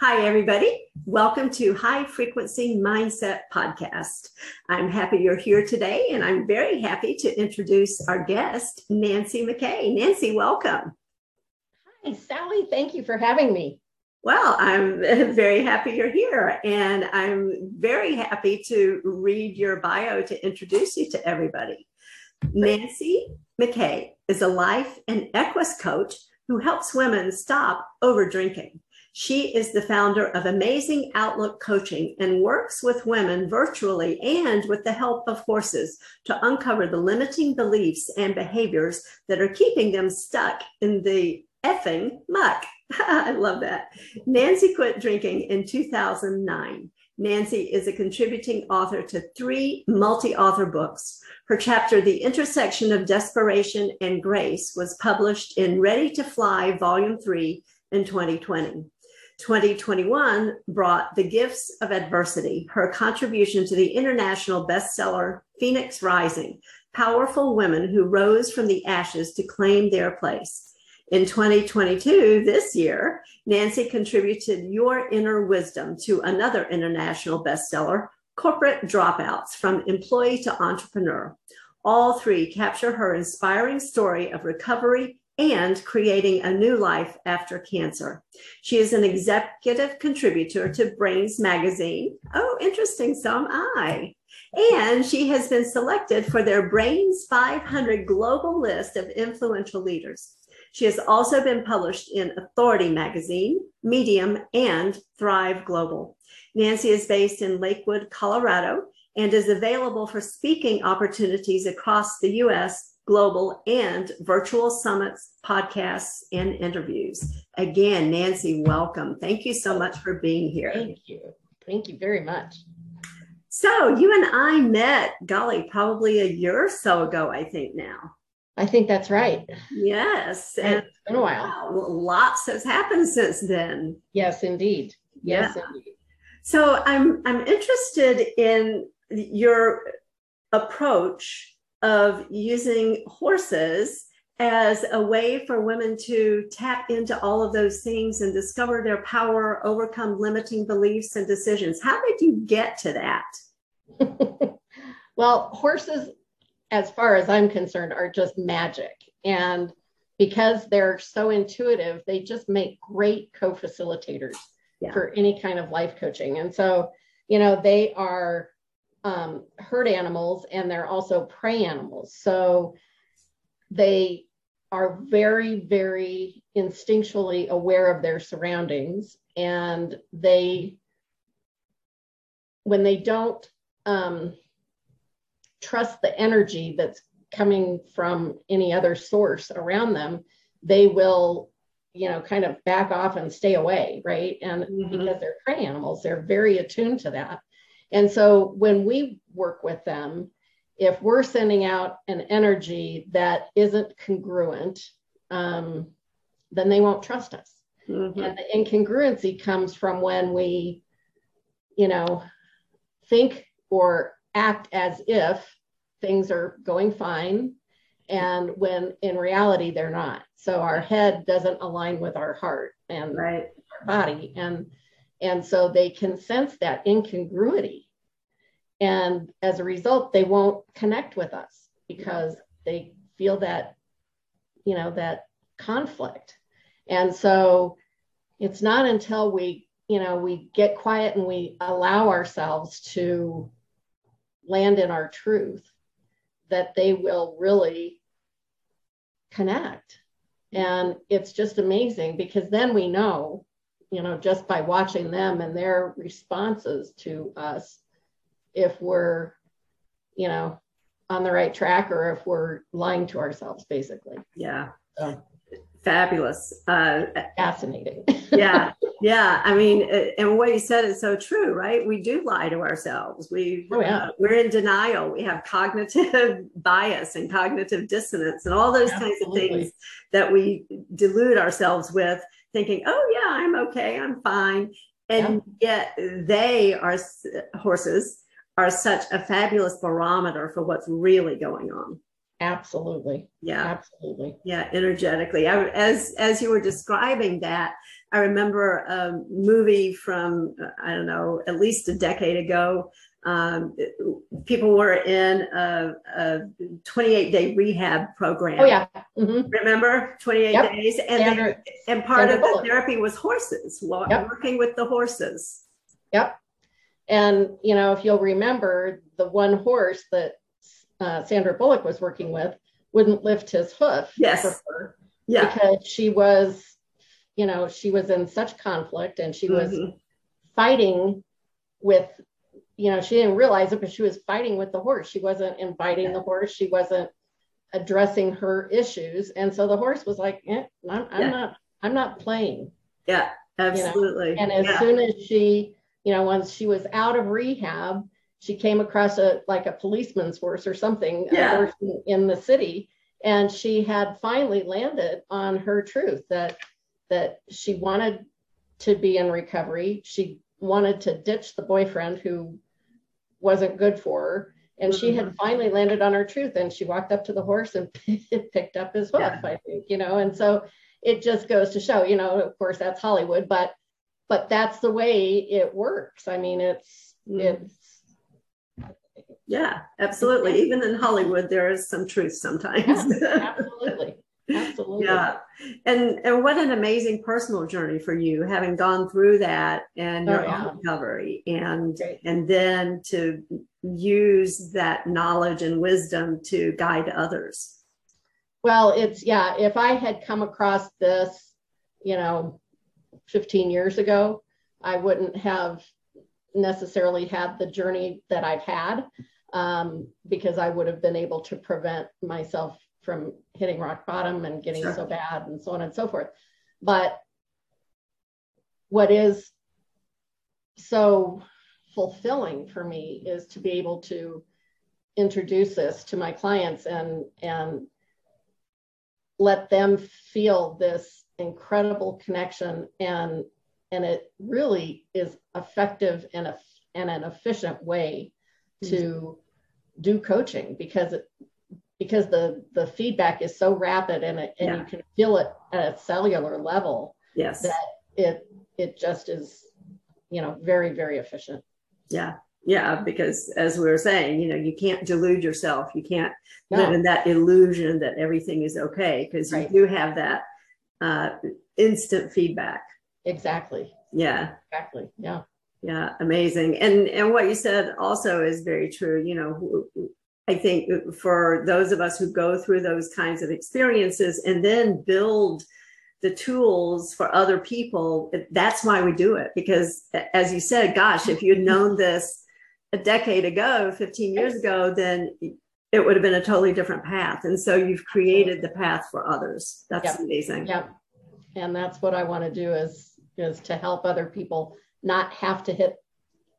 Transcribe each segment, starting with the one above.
Hi, everybody. Welcome to High Frequency Mindset Podcast. I'm happy you're here today, and I'm very happy to introduce our guest, Nancy McKay. Nancy, welcome. Hi, Sally. Thank you for having me. Well, I'm very happy you're here, and I'm very happy to read your bio to introduce you to everybody. Nancy McKay is a life and Equus coach who helps women stop over drinking. She is the founder of Amazing Outlook Coaching and works with women virtually and with the help of horses to uncover the limiting beliefs and behaviors that are keeping them stuck in the effing muck. I love that. Nancy quit drinking in 2009. Nancy is a contributing author to three multi author books. Her chapter, The Intersection of Desperation and Grace, was published in Ready to Fly, Volume 3 in 2020. 2021 brought The Gifts of Adversity, her contribution to the international bestseller Phoenix Rising Powerful Women Who Rose from the Ashes to Claim Their Place. In 2022, this year, Nancy contributed Your Inner Wisdom to another international bestseller, Corporate Dropouts From Employee to Entrepreneur. All three capture her inspiring story of recovery and creating a new life after cancer. She is an executive contributor to Brainz Magazine. Oh, interesting. So am I. And she has been selected for their Brainz 500 global list of influential leaders. She has also been published in Authority Magazine, Medium, and Thrive Global. Nancy is based in Lakewood, Colorado, and is available for speaking opportunities across the US global, and virtual summits, podcasts, and interviews. Again, Nancy, welcome. Thank you so much for being here. Thank you. Thank you very much. So, you and I met, golly, probably a year or so ago, I think now. I think that's right. Yes. And it's been a while. Wow, lots has happened since then. Yes, indeed. Yes, yeah. indeed. So I'm I'm interested in your approach of using horses as a way for women to tap into all of those things and discover their power, overcome limiting beliefs and decisions. How did you get to that? well, horses, as far as I'm concerned, are just magic. And because they're so intuitive, they just make great co facilitators yeah. for any kind of life coaching. And so, you know, they are um, herd animals and they're also prey animals. So they are very, very instinctually aware of their surroundings. And they, when they don't um, trust the energy that's coming from any other source around them, they will, you know, kind of back off and stay away, right? And mm-hmm. because they're prey animals, they're very attuned to that. And so when we work with them, if we're sending out an energy that isn't congruent, um, then they won't trust us. Mm-hmm. And the incongruency comes from when we, you know, think or act as if things are going fine and when in reality they're not so our head doesn't align with our heart and right. our body and and so they can sense that incongruity. And as a result, they won't connect with us because they feel that, you know, that conflict. And so it's not until we, you know, we get quiet and we allow ourselves to land in our truth that they will really connect. And it's just amazing because then we know you know, just by watching them and their responses to us, if we're, you know, on the right track or if we're lying to ourselves, basically. Yeah. So. Fabulous. Uh, Fascinating. yeah. Yeah. I mean, and what you said is so true, right? We do lie to ourselves. We, oh, yeah. Uh, we're in denial. We have cognitive bias and cognitive dissonance and all those Absolutely. kinds of things that we delude ourselves with thinking, oh, yeah, I'm okay, I'm fine. And yeah. yet they are horses are such a fabulous barometer for what's really going on. Absolutely. Yeah. Absolutely. Yeah, energetically. I, as as you were describing that, I remember a movie from I don't know, at least a decade ago. Um, people were in a, a 28 day rehab program. Oh yeah. Mm-hmm. Remember 28 yep. days, and they, and part of the therapy was horses. Yep. Working with the horses. Yep. And you know, if you'll remember, the one horse that uh, Sandra Bullock was working with wouldn't lift his hoof yes. for her yeah. because she was, you know, she was in such conflict and she was mm-hmm. fighting with, you know, she didn't realize it, but she was fighting with the horse. She wasn't inviting yeah. the horse. She wasn't addressing her issues. And so the horse was like, eh, I'm, I'm yeah. not, I'm not playing. Yeah, absolutely. You know? And as yeah. soon as she, you know, once she was out of rehab, she came across a like a policeman's horse or something yeah. in, in the city and she had finally landed on her truth that that she wanted to be in recovery she wanted to ditch the boyfriend who wasn't good for her and mm-hmm. she had mm-hmm. finally landed on her truth and she walked up to the horse and picked up his hoof yeah. i think you know and so it just goes to show you know of course that's hollywood but but that's the way it works i mean it's mm-hmm. it's yeah, absolutely. Even in Hollywood, there is some truth sometimes. Yeah, absolutely. Absolutely. Yeah. And and what an amazing personal journey for you, having gone through that and your oh, yeah. own recovery and Great. and then to use that knowledge and wisdom to guide others. Well, it's yeah, if I had come across this, you know, 15 years ago, I wouldn't have necessarily had the journey that I've had um, because I would have been able to prevent myself from hitting rock bottom and getting sure. so bad and so on and so forth. But what is so fulfilling for me is to be able to introduce this to my clients and and let them feel this incredible connection and and it really is effective and, a, and an efficient way to mm-hmm. do coaching because it because the the feedback is so rapid and it, and yeah. you can feel it at a cellular level yes that it it just is you know very very efficient yeah yeah because as we were saying you know you can't delude yourself you can't no. live in that illusion that everything is okay because right. you do have that uh, instant feedback. Exactly. Yeah. Exactly. Yeah. Yeah. Amazing. And and what you said also is very true. You know i think for those of us who go through those kinds of experiences and then build the tools for other people that's why we do it. Because as you said gosh if you'd known this a decade ago 15 years ago then it would have been a totally different path and so you've created the path for others that's yep. amazing yep and that's what i want to do is is to help other people not have to hit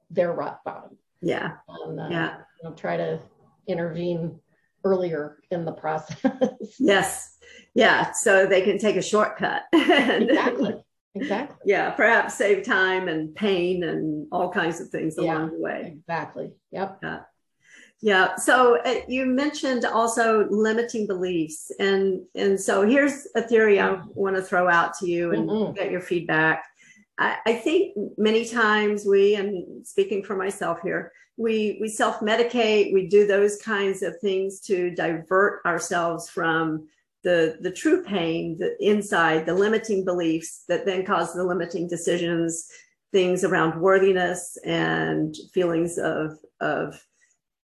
their rock bottom. Yeah. And, uh, yeah. You know, try to intervene earlier in the process. yes. Yeah. So they can take a shortcut. exactly. Exactly. Yeah. Perhaps save time and pain and all kinds of things yeah, along the way. Exactly. Yep. Yeah. Yeah. So uh, you mentioned also limiting beliefs, and and so here's a theory I want to throw out to you and mm-hmm. get your feedback. I, I think many times we, and speaking for myself here, we we self medicate, we do those kinds of things to divert ourselves from the the true pain, the inside, the limiting beliefs that then cause the limiting decisions, things around worthiness and feelings of of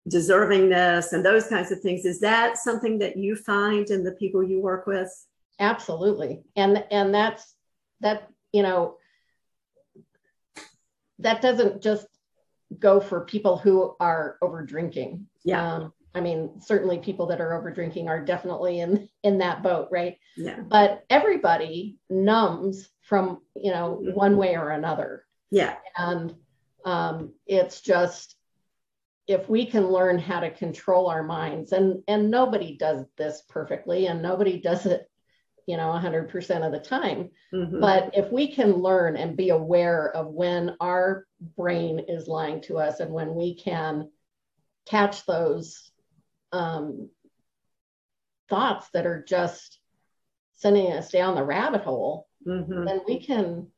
deservingness and those kinds of things. Is that something that you find in the people you work with? Absolutely. And and that's that you know that doesn't just go for people who are over drinking. Yeah. Um, i mean certainly people that are over drinking are definitely in in that boat right? Yeah. But everybody numbs from you know mm-hmm. one way or another. Yeah. And um, it's just if we can learn how to control our minds and and nobody does this perfectly and nobody does it you know 100% of the time mm-hmm. but if we can learn and be aware of when our brain is lying to us and when we can catch those um, thoughts that are just sending us down the rabbit hole, mm-hmm. then we can,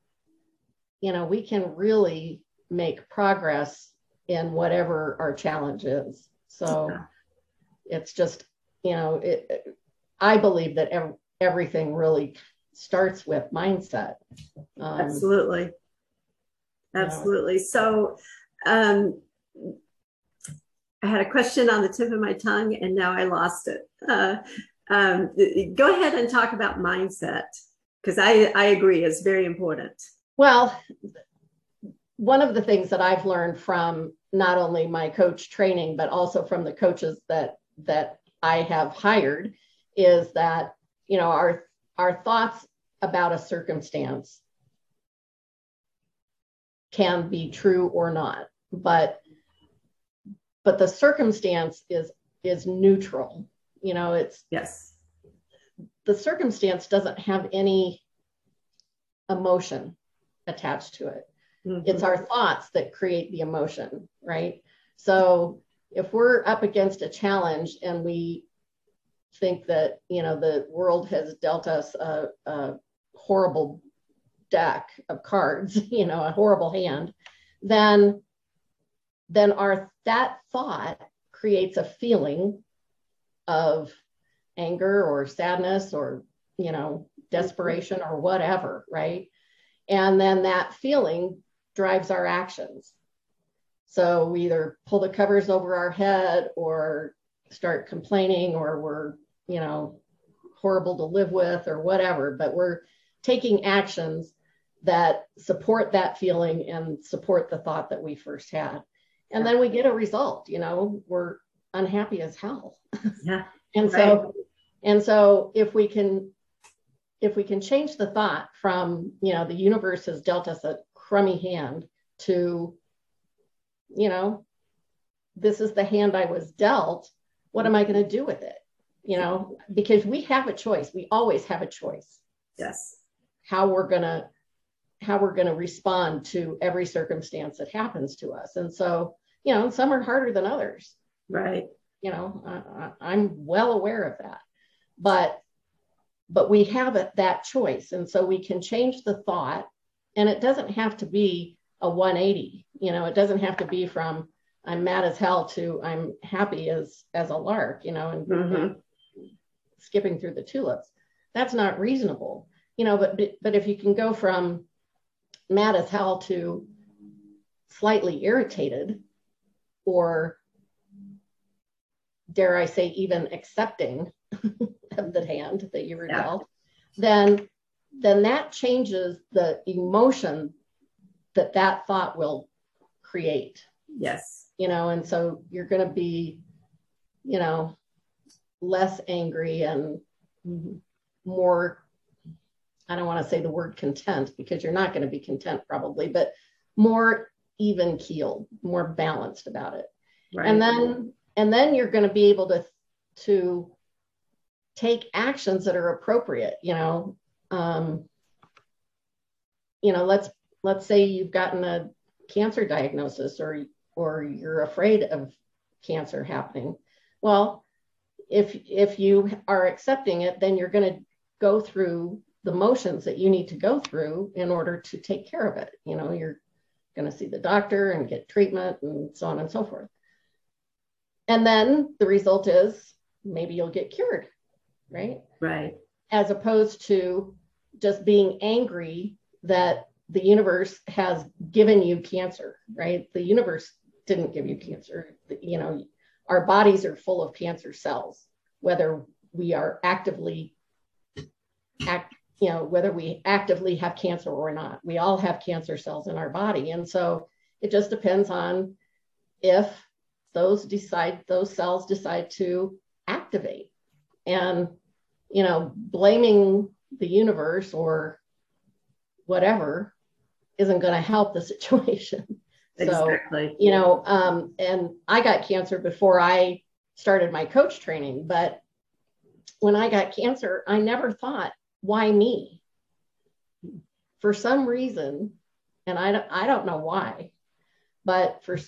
you know, we can really make progress in whatever our challenge is. So it's just, you know, it, I believe that ev- everything really starts with mindset. Um, Absolutely. Absolutely. You know. So, um, I had a question on the tip of my tongue and now I lost it. Uh, um, go ahead and talk about mindset because I, I agree it's very important. Well, one of the things that I've learned from not only my coach training, but also from the coaches that that I have hired is that, you know, our our thoughts about a circumstance can be true or not, but but the circumstance is is neutral. You know, it's yes. The circumstance doesn't have any emotion attached to it. Mm-hmm. It's our thoughts that create the emotion, right? So if we're up against a challenge and we think that you know the world has dealt us a, a horrible deck of cards, you know, a horrible hand, then then our that thought creates a feeling of anger or sadness or you know desperation or whatever right and then that feeling drives our actions. So we either pull the covers over our head or start complaining or we're, you know, horrible to live with or whatever, but we're taking actions that support that feeling and support the thought that we first had. And then we get a result, you know, we're unhappy as hell. Yeah. and so right. and so if we can if we can change the thought from, you know, the universe has dealt us a crummy hand to, you know, this is the hand I was dealt. What am I going to do with it? You know, because we have a choice. We always have a choice. Yes. How we're going to how we're going to respond to every circumstance that happens to us. And so, you know, some are harder than others. Right. You know, I, am well aware of that. But but we have it, that choice. And so we can change the thought and it doesn't have to be a 180 you know it doesn't have to be from i'm mad as hell to i'm happy as as a lark you know and, mm-hmm. and skipping through the tulips that's not reasonable you know but but if you can go from mad as hell to slightly irritated or dare i say even accepting of the hand that you were yeah. dealt then then that changes the emotion that that thought will create. Yes. You know, and so you're going to be, you know, less angry and more, I don't want to say the word content because you're not going to be content probably, but more even keeled, more balanced about it. Right. And then, and then you're going to be able to, to take actions that are appropriate, you know, um, you know, let's let's say you've gotten a cancer diagnosis or or you're afraid of cancer happening. Well, if if you are accepting it, then you're going to go through the motions that you need to go through in order to take care of it. You know, you're going to see the doctor and get treatment and so on and so forth. And then the result is maybe you'll get cured, right? Right. As opposed to just being angry that the universe has given you cancer, right? The universe didn't give you cancer. You know, our bodies are full of cancer cells, whether we are actively act, you know, whether we actively have cancer or not. We all have cancer cells in our body. And so it just depends on if those decide those cells decide to activate. And you know, blaming the universe or whatever isn't going to help the situation. Exactly. So, you know, um, and I got cancer before I started my coach training, but when I got cancer, I never thought, why me? For some reason, and I don't, I don't know why, but for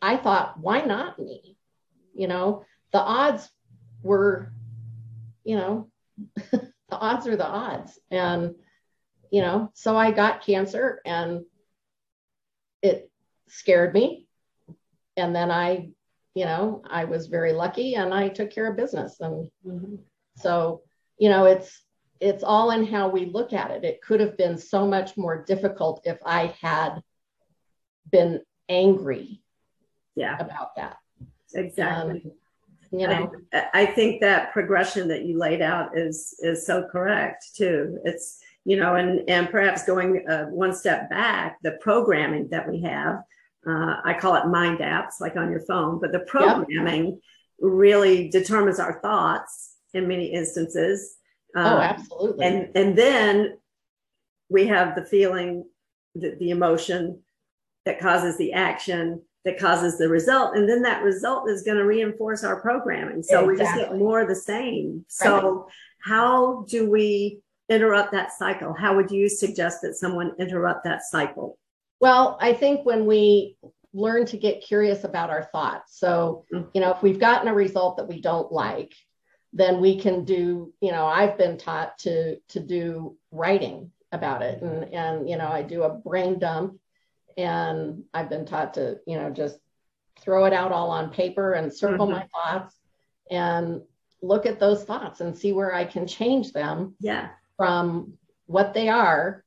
I thought, why not me? You know, the odds were you know, the odds are the odds. And, you know, so I got cancer and it scared me. And then I, you know, I was very lucky and I took care of business. And mm-hmm. so, you know, it's, it's all in how we look at it. It could have been so much more difficult if I had been angry yeah. about that. Exactly. Um, you know, I, I, think that progression that you laid out is is so correct too. It's you know, and and perhaps going uh, one step back, the programming that we have. Uh, I call it mind apps, like on your phone, but the programming yep. really determines our thoughts in many instances. oh, um, absolutely. And and then we have the feeling, the, the emotion that causes the action, that causes the result and then that result is going to reinforce our programming so exactly. we just get more of the same so right. how do we interrupt that cycle how would you suggest that someone interrupt that cycle well i think when we learn to get curious about our thoughts so mm-hmm. you know if we've gotten a result that we don't like then we can do you know i've been taught to to do writing about it and and you know i do a brain dump and I've been taught to, you know, just throw it out all on paper and circle mm-hmm. my thoughts and look at those thoughts and see where I can change them. Yeah. From what they are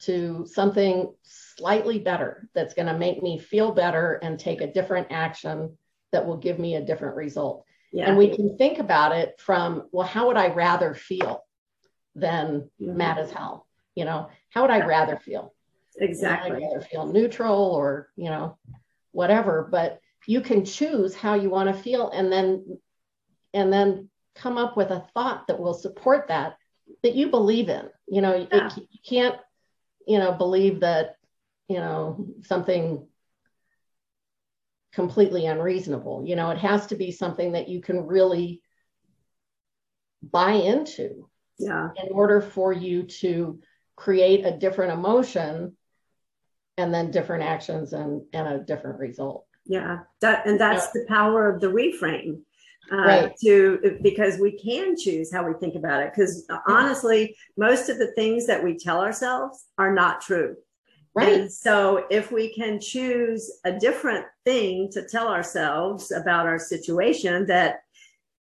to something slightly better that's going to make me feel better and take a different action that will give me a different result. Yeah. And we can think about it from, well, how would I rather feel than mm-hmm. mad as hell? You know, how would I rather feel? Exactly. You know, feel neutral or, you know, whatever, but you can choose how you want to feel and then and then come up with a thought that will support that that you believe in. You know, yeah. it, you can't, you know, believe that, you know, something completely unreasonable. You know, it has to be something that you can really buy into. Yeah. In order for you to create a different emotion and then different actions and, and a different result. Yeah, that and that's yeah. the power of the reframe. Uh, right. To because we can choose how we think about it. Because uh, honestly, most of the things that we tell ourselves are not true. Right. And so if we can choose a different thing to tell ourselves about our situation that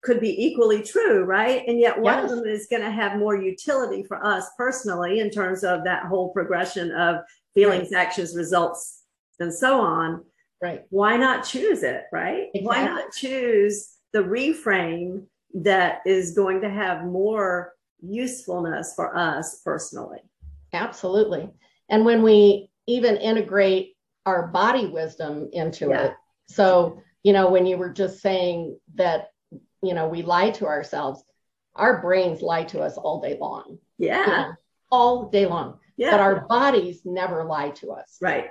could be equally true, right? And yet one yes. of them is going to have more utility for us personally in terms of that whole progression of feelings, right. actions, results, and so on. Right. Why not choose it, right? Exactly. Why not choose the reframe that is going to have more usefulness for us personally? Absolutely. And when we even integrate our body wisdom into yeah. it. So, you know, when you were just saying that, you know, we lie to ourselves, our brains lie to us all day long. Yeah. You know, all day long yeah. but our bodies never lie to us. Right.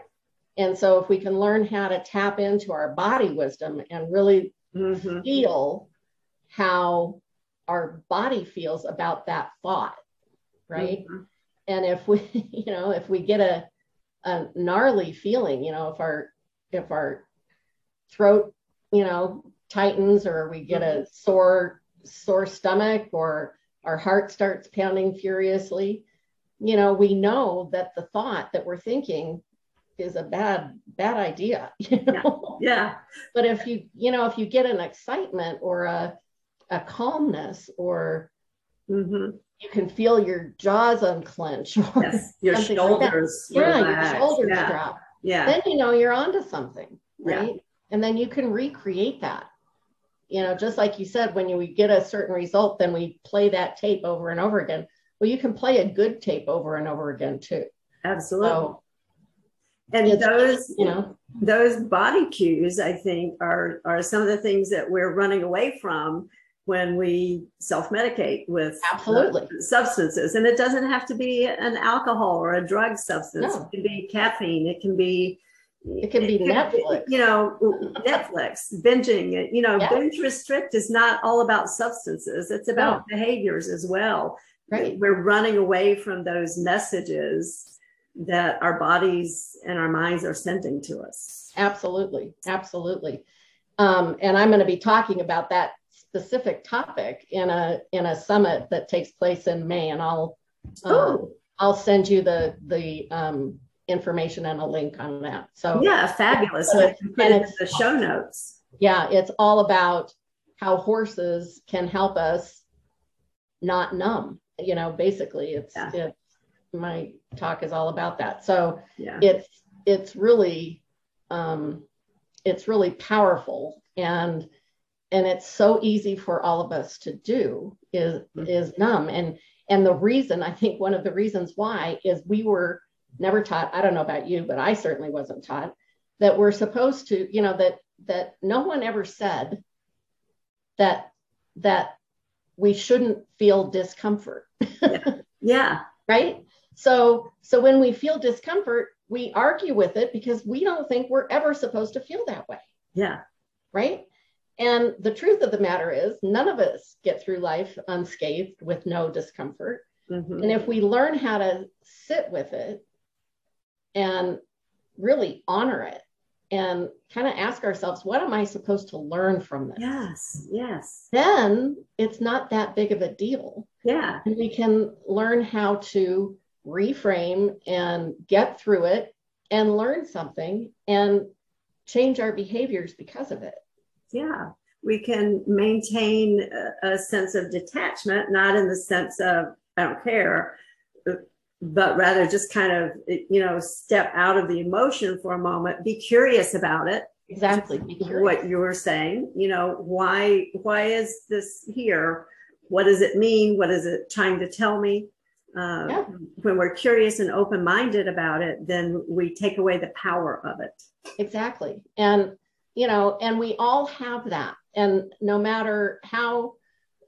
And so if we can learn how to tap into our body wisdom and really mm-hmm. feel how our body feels about that thought, right? Mm-hmm. And if we, you know, if we get a a gnarly feeling, you know, if our if our throat, you know, tightens or we get mm-hmm. a sore sore stomach or our heart starts pounding furiously, you know, we know that the thought that we're thinking is a bad bad idea you know? yeah. yeah but if you you know if you get an excitement or a a calmness or mm-hmm. you can feel your jaws unclench or yes, your shoulders like yeah your shoulders yeah. drop yeah then you know you're onto something right yeah. and then you can recreate that you know just like you said when you we get a certain result then we play that tape over and over again well, you can play a good tape over and over again too. Absolutely. So, and those, you know, those body cues, I think, are are some of the things that we're running away from when we self-medicate with absolutely substances. And it doesn't have to be an alcohol or a drug substance. No. It can be caffeine. It can be it can be it Netflix. you know, Netflix, binging. You know, yes. binge restrict is not all about substances. It's about behaviors as well. Right. We're running away from those messages that our bodies and our minds are sending to us. Absolutely. Absolutely. Um, and I'm going to be talking about that specific topic in a in a summit that takes place in May, and I'll um, I'll send you the the um, information and a link on that. So yeah, fabulous. So and it's the show notes. Yeah, it's all about how horses can help us not numb. You know, basically, it's yeah. it, my talk is all about that. So yeah. it's it's really um, it's really powerful and and it's so easy for all of us to do is mm-hmm. is numb and and the reason i think one of the reasons why is we were never taught i don't know about you but i certainly wasn't taught that we're supposed to you know that that no one ever said that that we shouldn't feel discomfort yeah. yeah right so so when we feel discomfort we argue with it because we don't think we're ever supposed to feel that way yeah right and the truth of the matter is, none of us get through life unscathed with no discomfort. Mm-hmm. And if we learn how to sit with it and really honor it and kind of ask ourselves, what am I supposed to learn from this? Yes, yes. Then it's not that big of a deal. Yeah. And we can learn how to reframe and get through it and learn something and change our behaviors because of it yeah we can maintain a, a, sense of detachment not in the sense of i don't care but rather just kind of you know step out of the emotion for a moment. Be curious about it. Exactly what you were saying you know why why is this here? What does it mean? What is it trying to tell me? Uh, yeah. when we're curious and open-minded about it then we take away the power of it. Exactly. And you know, and we all have that. And no matter how,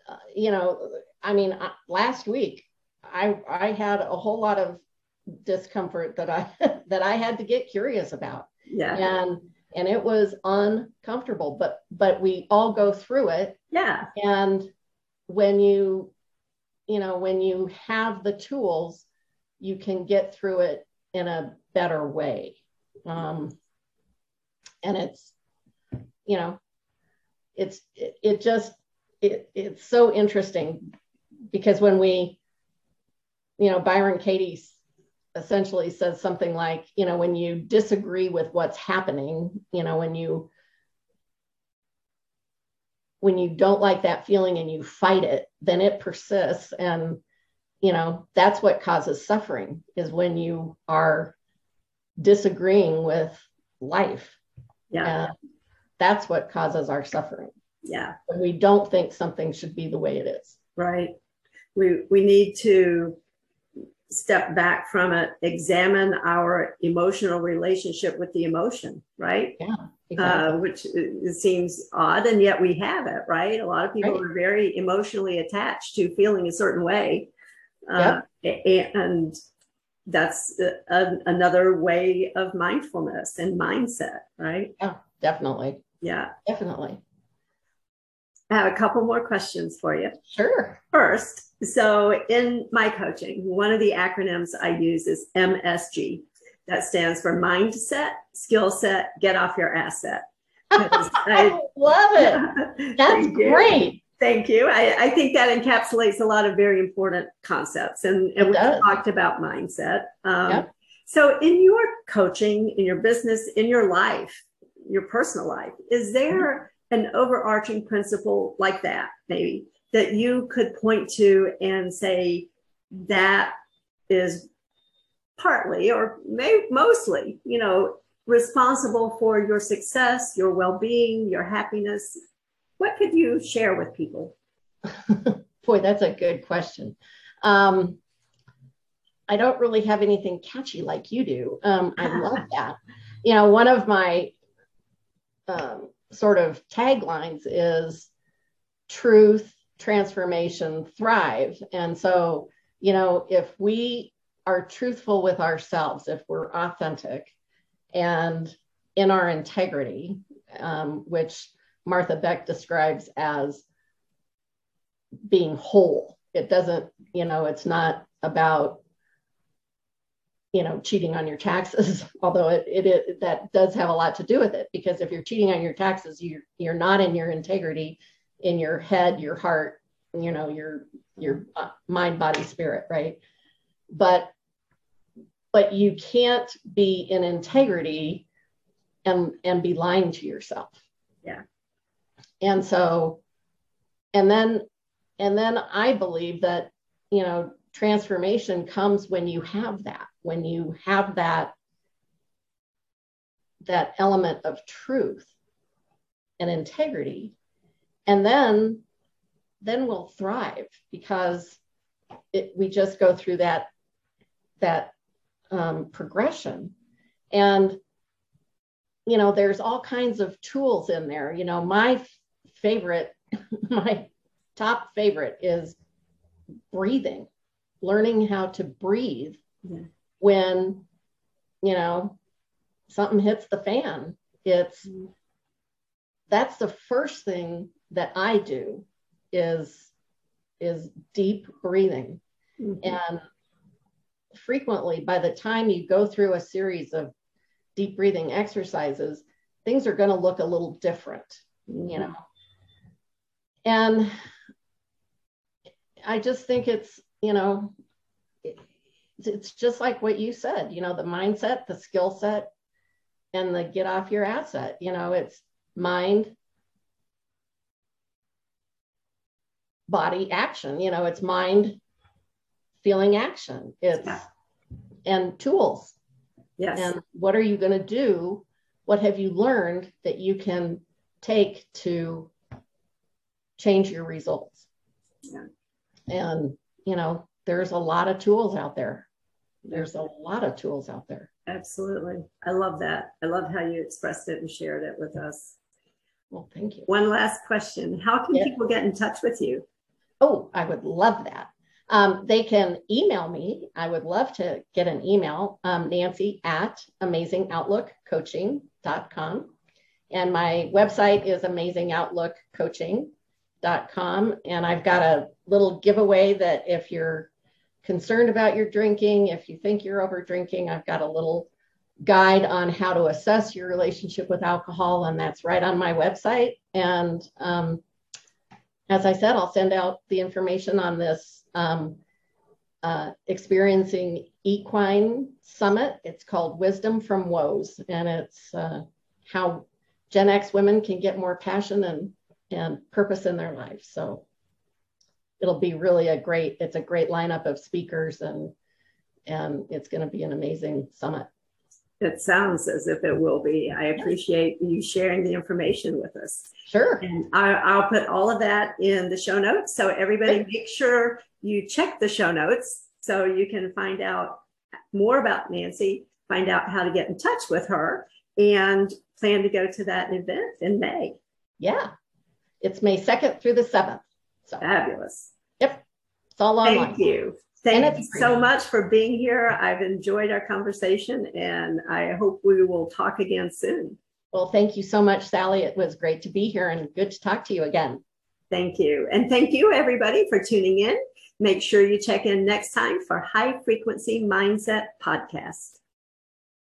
uh, you know, I mean, uh, last week I I had a whole lot of discomfort that I that I had to get curious about. Yeah. And and it was uncomfortable, but but we all go through it. Yeah. And when you you know, when you have the tools, you can get through it in a better way. Um, and it's you know, it's it, it just it, it's so interesting because when we, you know, Byron Katie essentially says something like, you know, when you disagree with what's happening, you know, when you when you don't like that feeling and you fight it, then it persists. And, you know, that's what causes suffering is when you are disagreeing with life. Yeah that's what causes our suffering. Yeah. When we don't think something should be the way it is. Right. We we need to step back from it, examine our emotional relationship with the emotion, right? Yeah. Exactly. Uh, which seems odd, and yet we have it, right? A lot of people right. are very emotionally attached to feeling a certain way. Uh, yep. and that's a, a, another way of mindfulness and mindset, right? Yeah, definitely. Yeah. Definitely. I have a couple more questions for you. Sure. First, so in my coaching, one of the acronyms I use is MSG. That stands for mindset, skill set, get off your asset. I, love it. That's great. Thank you. I, I, think that encapsulates a lot of very important concepts. And, and we talked about mindset. Um, yep. So, in your coaching, in your business, in your life, your personal life. Is there an overarching principle like that, maybe, that you could point to and say that is partly or may, mostly, you know, responsible for your success, your well being, your happiness? What could you share with people? Boy, that's a good question. Um, I don't really have anything catchy like you do. Um, I love that. You know, one of my um, sort of taglines is truth, transformation, thrive. And so, you know, if we are truthful with ourselves, if we're authentic and in our integrity, um, which Martha Beck describes as being whole. It doesn't, you know, it's not about you know cheating on your taxes although it, it, it, that does have a lot to do with it because if you're cheating on your taxes you're you're not in your integrity in your head, your heart, you know, your your uh, mind, body, spirit, right? But but you can't be in integrity and and be lying to yourself. Yeah. And so and then and then I believe that, you know, transformation comes when you have that, when you have that that element of truth and integrity. And then then we'll thrive because it, we just go through that that um, progression. And you know there's all kinds of tools in there. You know my favorite my top favorite is breathing learning how to breathe yeah. when you know something hits the fan it's mm-hmm. that's the first thing that i do is is deep breathing mm-hmm. and frequently by the time you go through a series of deep breathing exercises things are going to look a little different mm-hmm. you know and i just think it's you know it's just like what you said you know the mindset the skill set and the get off your asset you know it's mind body action you know it's mind feeling action it's yeah. and tools yes and what are you going to do what have you learned that you can take to change your results yeah. and you know there's a lot of tools out there. There's a lot of tools out there. Absolutely. I love that. I love how you expressed it and shared it with us. Well thank you. One last question. How can yeah. people get in touch with you? Oh, I would love that. Um, they can email me. I would love to get an email, um, Nancy at amazingoutlookcoaching.com. And my website is amazingoutlookcoaching.com. And I've got a little giveaway that if you're concerned about your drinking, if you think you're over drinking, I've got a little guide on how to assess your relationship with alcohol. And that's right on my website. And um, as I said, I'll send out the information on this um, uh, experiencing equine summit. It's called Wisdom from Woes, and it's uh, how Gen X women can get more passion and and purpose in their life. So it'll be really a great. It's a great lineup of speakers, and and it's going to be an amazing summit. It sounds as if it will be. I appreciate you sharing the information with us. Sure. And I, will put all of that in the show notes. So everybody make sure you check the show notes so you can find out more about Nancy, find out how to get in touch with her, and plan to go to that event in May. Yeah. It's May 2nd through the 7th. So fabulous. Yep. It's all online. Thank you. Thank you so much for being here. I've enjoyed our conversation and I hope we will talk again soon. Well, thank you so much, Sally. It was great to be here and good to talk to you again. Thank you. And thank you, everybody, for tuning in. Make sure you check in next time for High Frequency Mindset Podcast.